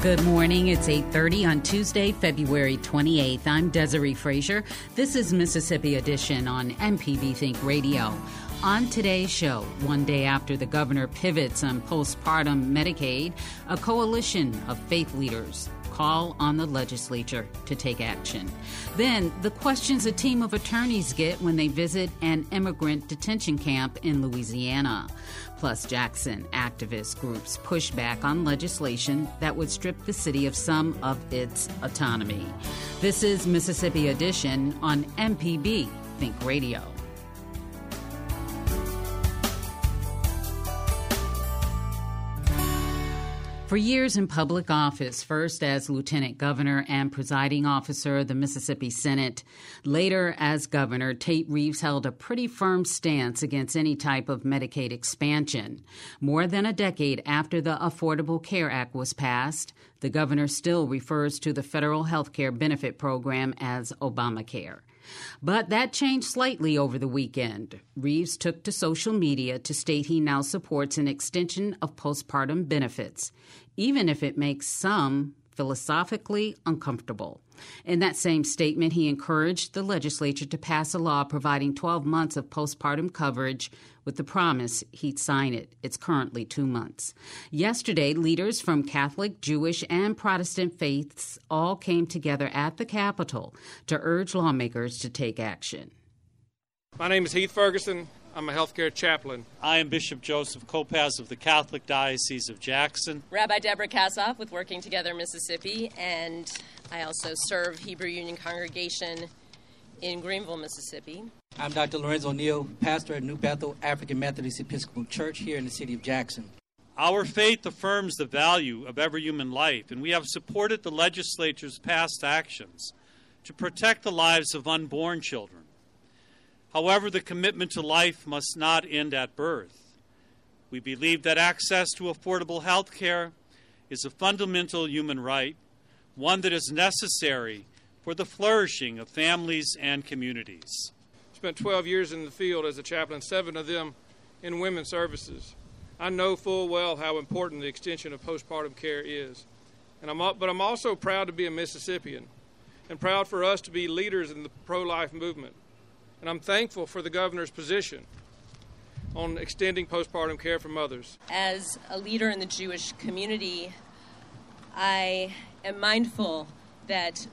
Good morning. It's 8:30 on Tuesday, February 28th. I'm Desiree Frazier. This is Mississippi Edition on MPB Think Radio. On today's show, one day after the governor pivots on postpartum Medicaid, a coalition of faith leaders call on the legislature to take action. Then, the questions a team of attorneys get when they visit an immigrant detention camp in Louisiana. Plus, Jackson activist groups push back on legislation that would strip the city of some of its autonomy. This is Mississippi Edition on MPB Think Radio. For years in public office, first as lieutenant governor and presiding officer of the Mississippi Senate, later as governor, Tate Reeves held a pretty firm stance against any type of Medicaid expansion. More than a decade after the Affordable Care Act was passed, the governor still refers to the federal health care benefit program as Obamacare. But that changed slightly over the weekend. Reeves took to social media to state he now supports an extension of postpartum benefits, even if it makes some philosophically uncomfortable. In that same statement, he encouraged the legislature to pass a law providing 12 months of postpartum coverage with the promise he'd sign it. It's currently two months. Yesterday, leaders from Catholic, Jewish, and Protestant faiths all came together at the Capitol to urge lawmakers to take action. My name is Heath Ferguson. I'm a healthcare chaplain. I am Bishop Joseph Kopacz of the Catholic Diocese of Jackson. Rabbi Deborah Kassoff with Working Together Mississippi, and I also serve Hebrew Union Congregation in Greenville, Mississippi. I'm Dr. Lorenzo Neal, pastor at New Bethel African Methodist Episcopal Church here in the city of Jackson. Our faith affirms the value of every human life, and we have supported the legislature's past actions to protect the lives of unborn children. However, the commitment to life must not end at birth. We believe that access to affordable health care is a fundamental human right, one that is necessary for the flourishing of families and communities. Spent 12 years in the field as a chaplain, seven of them in women's services. I know full well how important the extension of postpartum care is. And I'm, but I'm also proud to be a Mississippian and proud for us to be leaders in the pro life movement. And I'm thankful for the governor's position on extending postpartum care for mothers. As a leader in the Jewish community, I am mindful that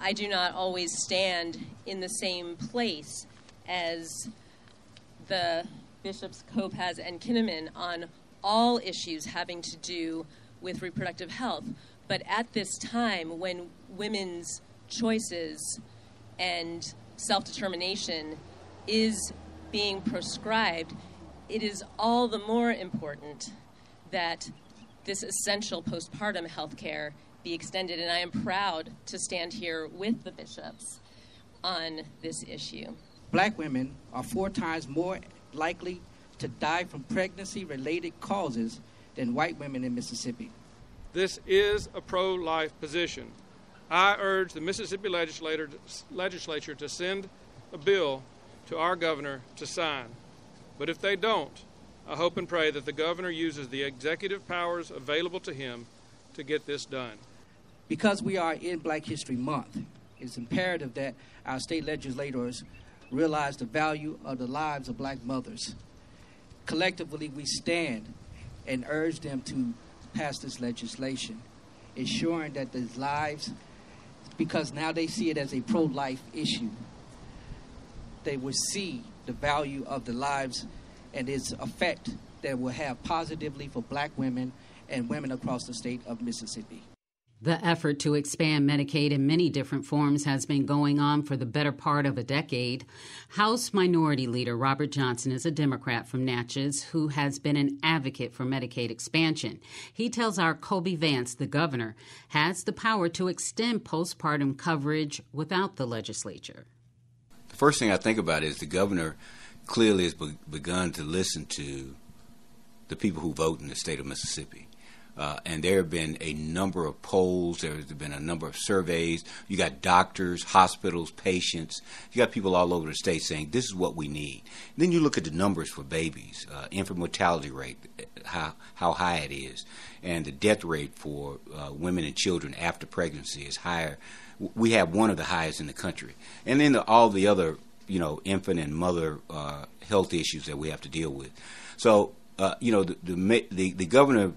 I do not always stand in the same place as the bishops Kopacz and Kinnaman on all issues having to do with reproductive health. But at this time, when women's choices and self determination is being proscribed, it is all the more important that this essential postpartum health care be extended. And I am proud to stand here with the bishops on this issue. Black women are four times more likely to die from pregnancy related causes than white women in Mississippi. This is a pro life position. I urge the Mississippi legislature to send a bill to our governor to sign. But if they don't, I hope and pray that the governor uses the executive powers available to him to get this done. Because we are in Black History Month, it's imperative that our state legislators realize the value of the lives of black mothers collectively we stand and urge them to pass this legislation, ensuring that the lives, because now they see it as a pro life issue, they will see the value of the lives and its effect that will have positively for black women and women across the state of Mississippi. The effort to expand Medicaid in many different forms has been going on for the better part of a decade. House Minority Leader Robert Johnson is a Democrat from Natchez who has been an advocate for Medicaid expansion. He tells our Kobee Vance, the governor, has the power to extend postpartum coverage without the legislature. The first thing I think about is the governor clearly has begun to listen to the people who vote in the state of Mississippi. Uh, and there have been a number of polls. There have been a number of surveys. You got doctors, hospitals, patients. You got people all over the state saying this is what we need. And then you look at the numbers for babies, uh, infant mortality rate, how how high it is, and the death rate for uh, women and children after pregnancy is higher. We have one of the highest in the country, and then the, all the other you know infant and mother uh, health issues that we have to deal with. So uh, you know the, the the, governor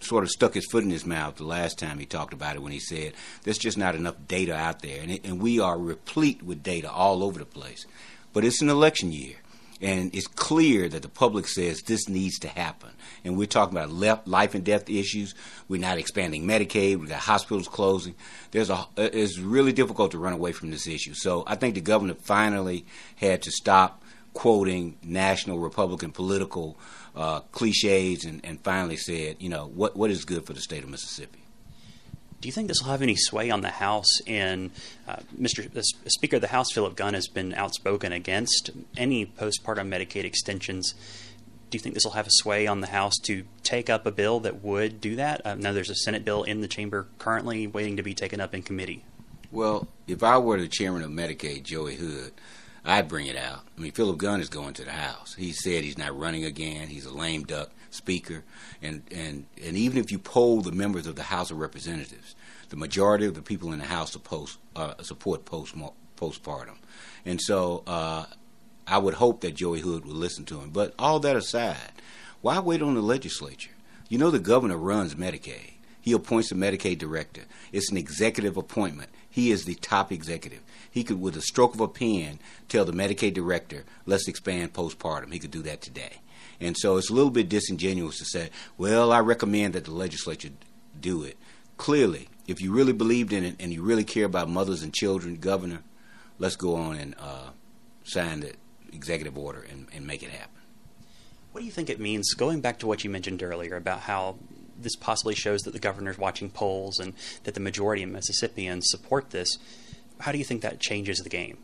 sort of stuck his foot in his mouth the last time he talked about it when he said there's just not enough data out there, and, it, and we are replete with data all over the place. But it's an election year, and it's clear that the public says this needs to happen. And we're talking about life and death issues. We're not expanding Medicaid. We've got hospitals closing. There's a it's really difficult to run away from this issue. So I think the governor finally had to stop quoting national Republican political uh, cliches and, and finally said, you know, what, what is good for the state of Mississippi. Do you think this will have any sway on the House? And uh, Mr. Speaker of the House, Philip Gunn, has been outspoken against any postpartum Medicaid extensions. Do you think this will have a sway on the House to take up a bill that would do that? Uh, now, there's a Senate bill in the chamber currently waiting to be taken up in committee. Well, if I were the chairman of Medicaid, Joey Hood, I'd bring it out. I mean, Philip Gunn is going to the House. He said he's not running again. He's a lame duck speaker, and and and even if you poll the members of the House of Representatives, the majority of the people in the House support uh, support post postpartum, and so uh, I would hope that Joey Hood would listen to him. But all that aside, why wait on the legislature? You know, the governor runs Medicaid. He appoints a Medicaid director. It's an executive appointment. He is the top executive. He could, with a stroke of a pen, tell the Medicaid director, let's expand postpartum. He could do that today. And so it's a little bit disingenuous to say, well, I recommend that the legislature do it. Clearly, if you really believed in it and you really care about mothers and children, Governor, let's go on and uh, sign the executive order and, and make it happen. What do you think it means, going back to what you mentioned earlier about how this possibly shows that the governor's watching polls and that the majority of Mississippians support this? How do you think that changes the game?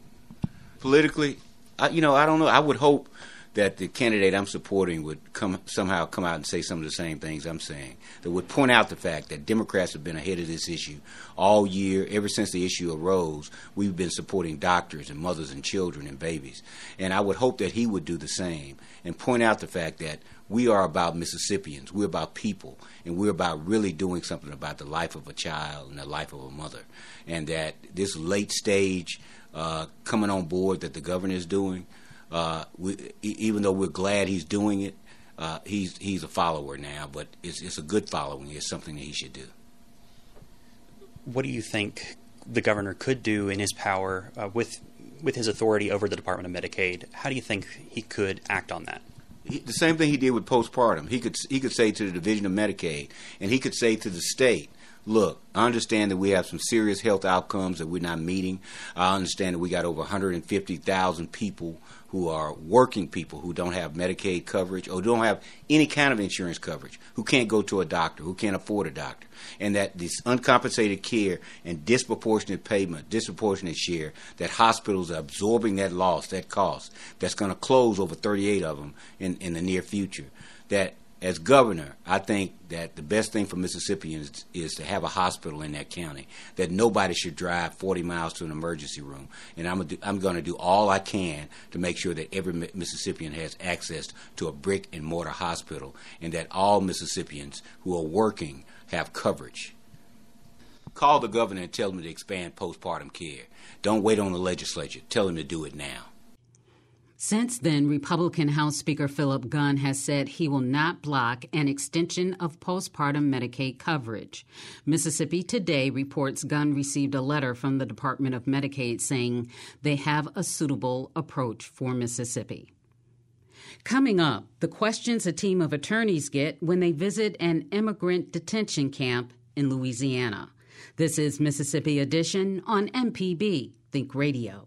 Politically, I, you know, I don't know. I would hope that the candidate I'm supporting would come somehow come out and say some of the same things I'm saying. That would point out the fact that Democrats have been ahead of this issue all year, ever since the issue arose. We've been supporting doctors and mothers and children and babies, and I would hope that he would do the same and point out the fact that we are about Mississippians. We're about people, and we're about really doing something about the life of a child and the life of a mother. And that this late stage uh, coming on board that the governor is doing, uh, we, even though we're glad he's doing it, uh, he's he's a follower now. But it's it's a good following. It's something that he should do. What do you think the governor could do in his power uh, with with his authority over the Department of Medicaid? How do you think he could act on that? He, the same thing he did with postpartum. He could he could say to the Division of Medicaid, and he could say to the state, "Look, I understand that we have some serious health outcomes that we're not meeting. I understand that we got over 150,000 people who are working people who don't have Medicaid coverage or don't have any kind of insurance coverage, who can't go to a doctor, who can't afford a doctor, and that this uncompensated care and disproportionate payment, disproportionate share, that hospitals are absorbing that loss, that cost, that's going to close over 38 of them in, in the near future, that as governor, I think that the best thing for Mississippians is to have a hospital in that county. That nobody should drive 40 miles to an emergency room, and I'm I'm going to do all I can to make sure that every Mississippian has access to a brick and mortar hospital, and that all Mississippians who are working have coverage. Call the governor and tell him to expand postpartum care. Don't wait on the legislature. Tell him to do it now. Since then, Republican House Speaker Philip Gunn has said he will not block an extension of postpartum Medicaid coverage. Mississippi Today reports Gunn received a letter from the Department of Medicaid saying they have a suitable approach for Mississippi. Coming up, the questions a team of attorneys get when they visit an immigrant detention camp in Louisiana. This is Mississippi Edition on MPB Think Radio.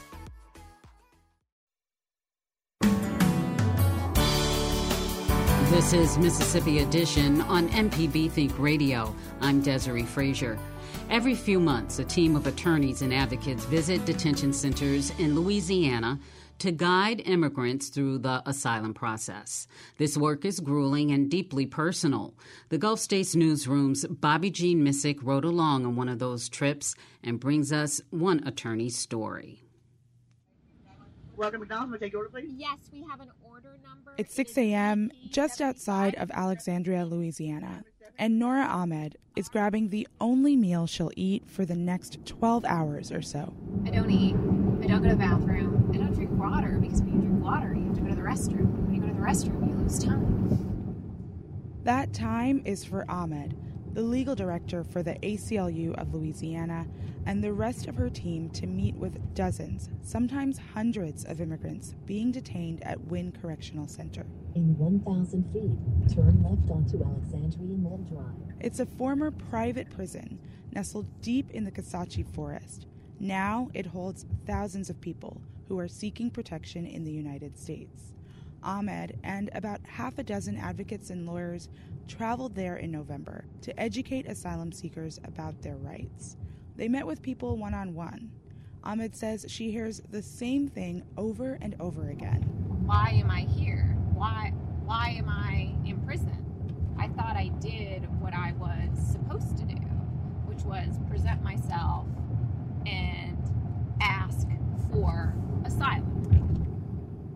This is Mississippi Edition on MPB Think Radio. I'm Desiree Frazier. Every few months, a team of attorneys and advocates visit detention centers in Louisiana to guide immigrants through the asylum process. This work is grueling and deeply personal. The Gulf States Newsroom's Bobbi-Jeanne Misick rode along on one of those trips and brings us one attorney's story. Welcome, McDonald's. May I take your order, please? Yes, we have an order number. It's 6 a.m. just outside of Alexandria, Louisiana, and Nora Ahmed is grabbing the only meal she'll eat for the next 12 hours or so. I don't eat. I don't go to the bathroom. I don't drink water because when you drink water, you have to go to the restroom. When you go to the restroom, you lose time. That time is for Ahmed, the legal director for the ACLU of Louisiana, and the rest of her team to meet with dozens, sometimes hundreds of immigrants being detained at Winn Correctional Center. In 1,000 feet, turn left onto Alexandria Mill Drive. It's a former private prison nestled deep in the Kisatchie Forest. Now it holds thousands of people who are seeking protection in the United States. Ahmed and about half a dozen advocates and lawyers traveled there in November to educate asylum seekers about their rights. They met with people one on one. Ahmed says she hears the same thing over and over again. Why am I here? Why why am I in prison? I thought I did what I was supposed to do, which was present myself and ask for asylum.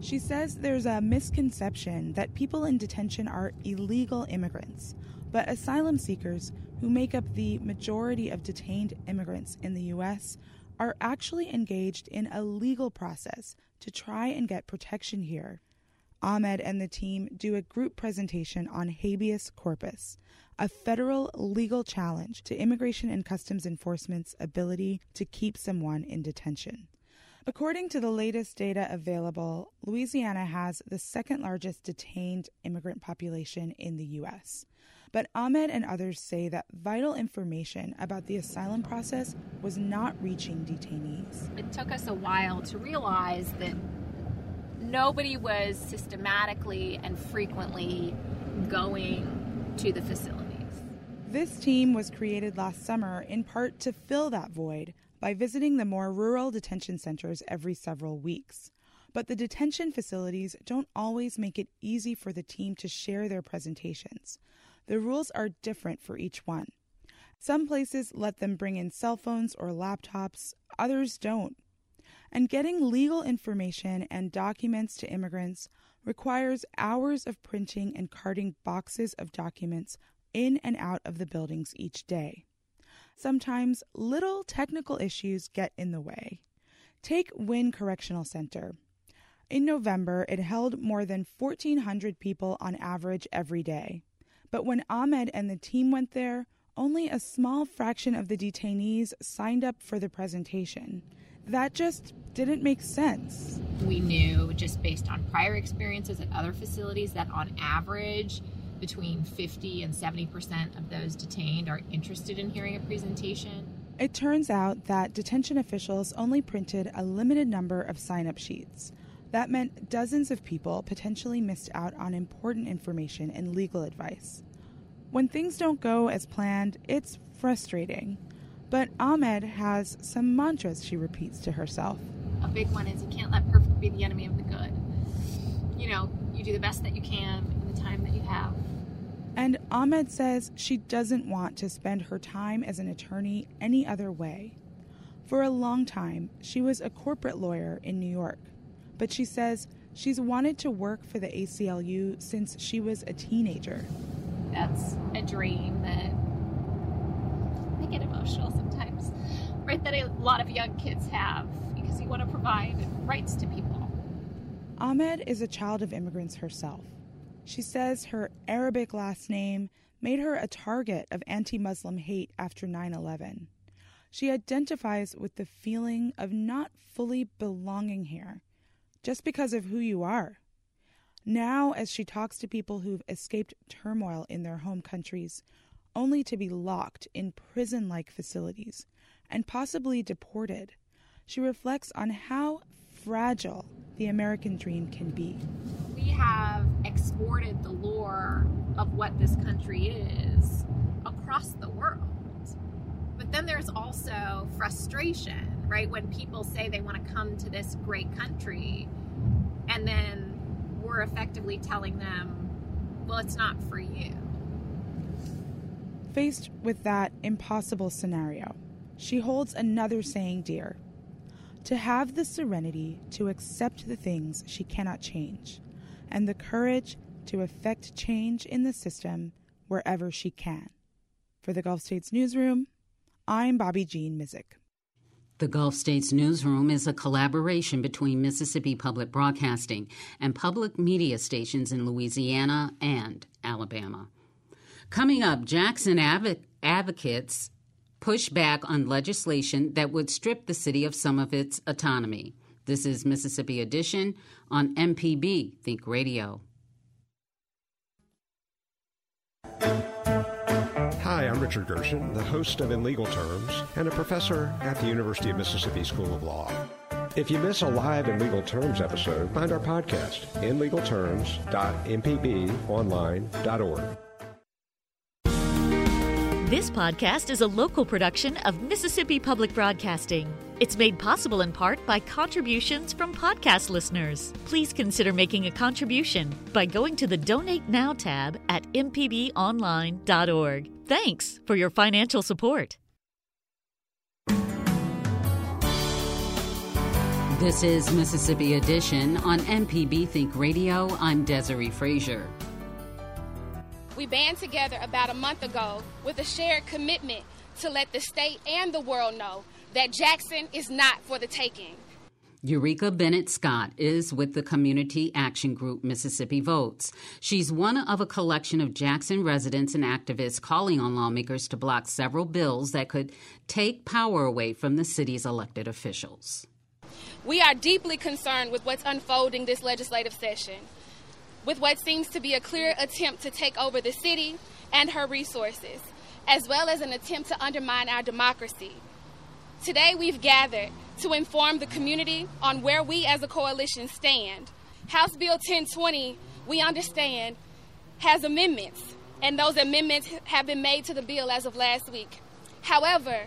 She says there's a misconception that people in detention are illegal immigrants, but asylum seekers, who make up the majority of detained immigrants in the U.S., are actually engaged in a legal process to try and get protection here. Ahmed and the team do a group presentation on habeas corpus, a federal legal challenge to Immigration and Customs Enforcement's ability to keep someone in detention. According to the latest data available, Louisiana has the second largest detained immigrant population in the U.S. But Ahmed and others say that vital information about the asylum process was not reaching detainees. It took us a while to realize that nobody was systematically and frequently going to the facilities. This team was created last summer in part to fill that void by visiting the more rural detention centers every several weeks. But the detention facilities don't always make it easy for the team to share their presentations. The rules are different for each one. Some places let them bring in cell phones or laptops, others don't. And getting legal information and documents to immigrants requires hours of printing and carting boxes of documents in and out of the buildings each day. Sometimes little technical issues get in the way. Take Winn Correctional Center. In November, it held more than 1,400 people on average every day. But when Ahmed and the team went there, only a small fraction of the detainees signed up for the presentation. That just didn't make sense. We knew, just based on prior experiences at other facilities, that on average, between 50 and 70 percent of those detained are interested in hearing a presentation. It turns out that detention officials only printed a limited number of sign up sheets. That meant dozens of people potentially missed out on important information and legal advice. When things don't go as planned, it's frustrating. But Ahmed has some mantras she repeats to herself. A big one is you can't let perfect be the enemy of the good. You know, you do the best that you can in the time that you have. And Ahmed says she doesn't want to spend her time as an attorney any other way. For a long time, she was a corporate lawyer in New York, but she says she's wanted to work for the ACLU since she was a teenager. That's a dream that I get emotional sometimes, right? That a lot of young kids have because you want to provide rights to people. Ahmed is a child of immigrants herself. She says her Arabic last name made her a target of anti Muslim hate after 9 11. She identifies with the feeling of not fully belonging here just because of who you are. Now, as she talks to people who've escaped turmoil in their home countries, only to be locked in prison like facilities and possibly deported, she reflects on how fragile the American dream can be. We have exported the lore of what this country is across the world. But then there's also frustration, right? When people say they want to come to this great country, and then we're effectively telling them, well, it's not for you. Faced with that impossible scenario, she holds another saying dear to have the serenity to accept the things she cannot change, and the courage to effect change in the system wherever she can. For the Gulf States Newsroom, I'm Bobbi-Jeanne Misick. The Gulf States Newsroom is a collaboration between Mississippi Public Broadcasting and public media stations in Louisiana and Alabama. Coming up, Jackson advocates push back on legislation that would strip the city of some of its autonomy. This is Mississippi Edition on MPB Think Radio. Hi, I'm Richard Gershon, the host of In Legal Terms and a professor at the University of Mississippi School of Law. If you miss a live In Legal Terms episode, find our podcast, inlegalterms.mpbonline.org. This podcast is a local production of Mississippi Public Broadcasting. It's made possible in part by contributions from podcast listeners. Please consider making a contribution by going to the Donate Now tab at mpbonline.org. Thanks for your financial support. This is Mississippi Edition on MPB Think Radio. I'm Desiree Frazier. We band together about a month ago with a shared commitment to let the state and the world know that Jackson is not for the taking. Eureka Bennett Scott is with the community action group Mississippi Votes. She's one of a collection of Jackson residents and activists calling on lawmakers to block several bills that could take power away from the city's elected officials. We are deeply concerned with what's unfolding this legislative session with what seems to be a clear attempt to take over the city and her resources, as well as an attempt to undermine our democracy. Today, we've gathered to inform the community on where we as a coalition stand. House Bill 1020, we understand, has amendments, and those amendments have been made to the bill as of last week. However,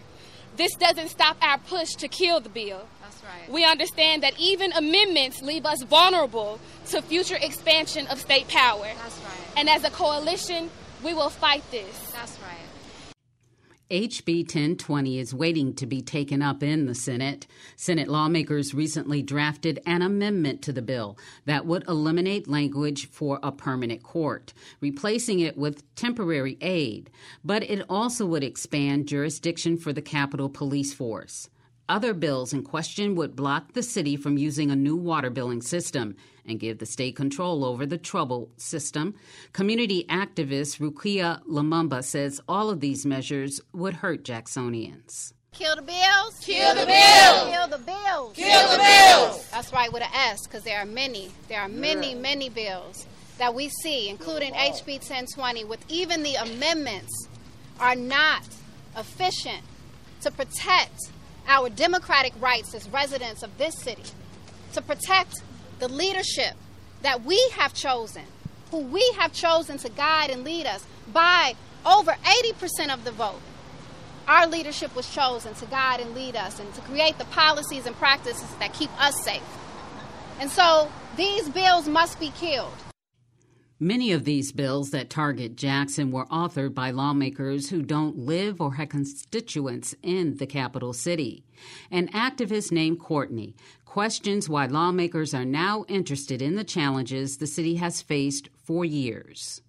this doesn't stop our push to kill the bill. That's right. We understand that even amendments leave us vulnerable to future expansion of state power. That's right. And as a coalition, we will fight this. That's. HB 1020 is waiting to be taken up in the Senate. Senate lawmakers recently drafted an amendment to the bill that would eliminate language for a permanent court, replacing it with temporary aid, but it also would expand jurisdiction for the Capitol Police Force. Other bills in question would block the city from using a new water billing system and give the state control over the trouble system. Community activist Rukia Lumumba says all of these measures would hurt Jacksonians. Kill the bills. Kill the bills. Kill the bills. Kill the bills. That's right with an S because there are many. There are many, many bills that we see, including HB 1020, with even the amendments are not efficient to protect our democratic rights as residents of this city, to protect the leadership that we have chosen, who we have chosen to guide and lead us by over 80% of the vote. Our leadership was chosen to guide and lead us and to create the policies and practices that keep us safe. And so these bills must be killed. Many of these bills that target Jackson were authored by lawmakers who don't live or have constituents in the capital city. An activist named Courtney questions why lawmakers are now interested in the challenges the city has faced for years.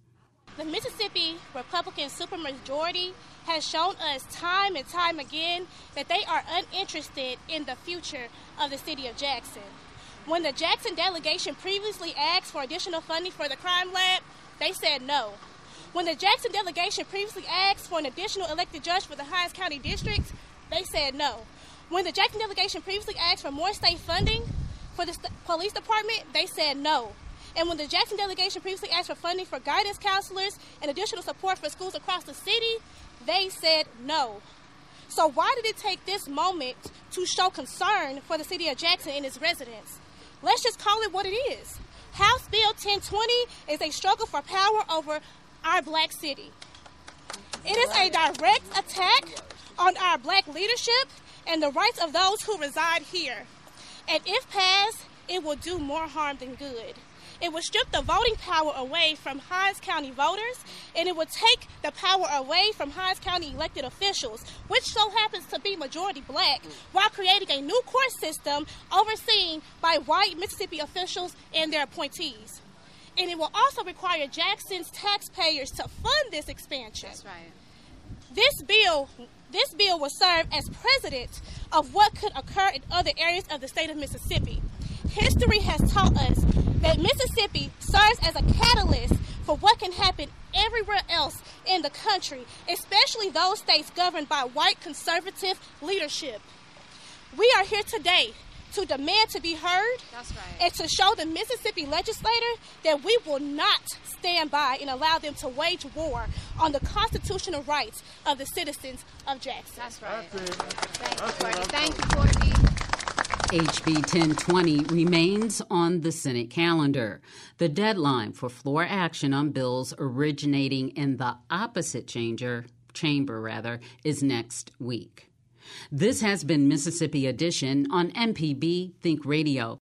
The Mississippi Republican supermajority has shown us time and time again that they are uninterested in the future of the city of Jackson. When the Jackson delegation previously asked for additional funding for the crime lab, they said no. When the Jackson delegation previously asked for an additional elected judge for the Hinds County district, they said no. When the Jackson delegation previously asked for more state funding for the st- police department, they said no. And when the Jackson delegation previously asked for funding for guidance counselors and additional support for schools across the city, they said no. So, why did it take this moment to show concern for the city of Jackson and its residents? Let's just call it what it is. House Bill 1020 is a struggle for power over our black city. It is a direct attack on our black leadership and the rights of those who reside here. And if passed, it will do more harm than good. It would strip the voting power away from Hinds County voters, and it would take the power away from Hinds County elected officials, which so happens to be majority black, while creating a new court system overseen by white Mississippi officials and their appointees. And it will also require Jackson's taxpayers to fund this expansion. That's right. This bill this bill will serve as precedent of what could occur in other areas of the state of Mississippi. History has taught us that Mississippi serves as a catalyst for what can happen everywhere else in the country, especially those states governed by white conservative leadership. We are here today to demand to be heard That's right. and to show the Mississippi legislator that we will not stand by and allow them to wage war on the constitutional rights of the citizens of Jackson. That's right. Thank you, Courtney. Thank you, Courtney. HB 1020 remains on the Senate calendar. The deadline for floor action on bills originating in the opposite chamber, chamber rather, is next week. This has been Mississippi Edition on MPB Think Radio.